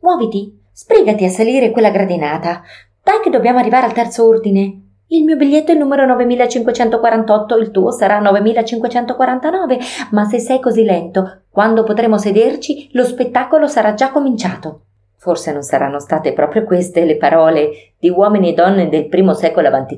Muoviti, sbrigati a salire quella gradinata. Dai che dobbiamo arrivare al terzo ordine. Il mio biglietto è il numero 9548, il tuo sarà 9549, ma se sei così lento, quando potremo sederci, lo spettacolo sarà già cominciato. Forse non saranno state proprio queste le parole di uomini e donne del primo secolo a.C.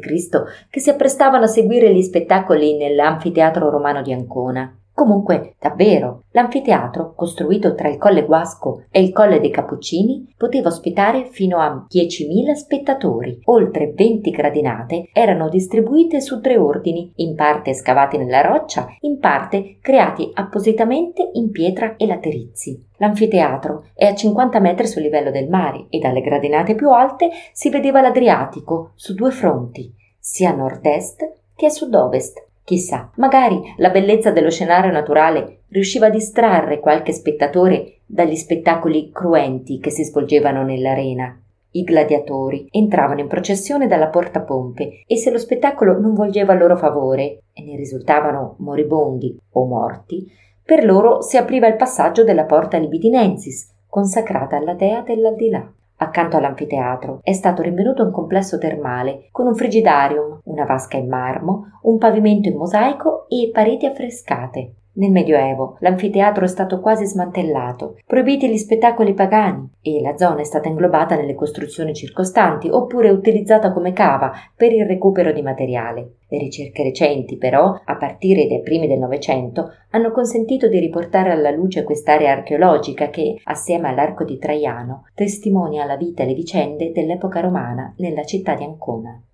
che si apprestavano a seguire gli spettacoli nell'anfiteatro romano di Ancona. Comunque, davvero, l'anfiteatro, costruito tra il Colle Guasco e il Colle dei Cappuccini, poteva ospitare fino a 10.000 spettatori. Oltre 20 gradinate erano distribuite su tre ordini, in parte scavati nella roccia, in parte creati appositamente in pietra e laterizi. L'anfiteatro è a 50 metri sul livello del mare e dalle gradinate più alte si vedeva l'Adriatico su due fronti, sia a nord-est che a sud-ovest Chissà, magari la bellezza dello scenario naturale riusciva a distrarre qualche spettatore dagli spettacoli cruenti che si svolgevano nell'arena. I gladiatori entravano in processione dalla porta pompe e se lo spettacolo non volgeva a loro favore e ne risultavano moribondi o morti, per loro si apriva il passaggio della porta libidinensis, consacrata alla dea dell'aldilà. Accanto all'anfiteatro è stato rinvenuto un complesso termale con un frigidarium, una vasca in marmo, un pavimento in mosaico e pareti affrescate. Nel Medioevo l'anfiteatro è stato quasi smantellato, proibiti gli spettacoli pagani e la zona è stata inglobata nelle costruzioni circostanti oppure utilizzata come cava per il recupero di materiale. Le ricerche recenti, però, a partire dai primi del Novecento, hanno consentito di riportare alla luce quest'area archeologica che, assieme all'arco di Traiano, testimonia la vita e le vicende dell'epoca romana nella città di Ancona.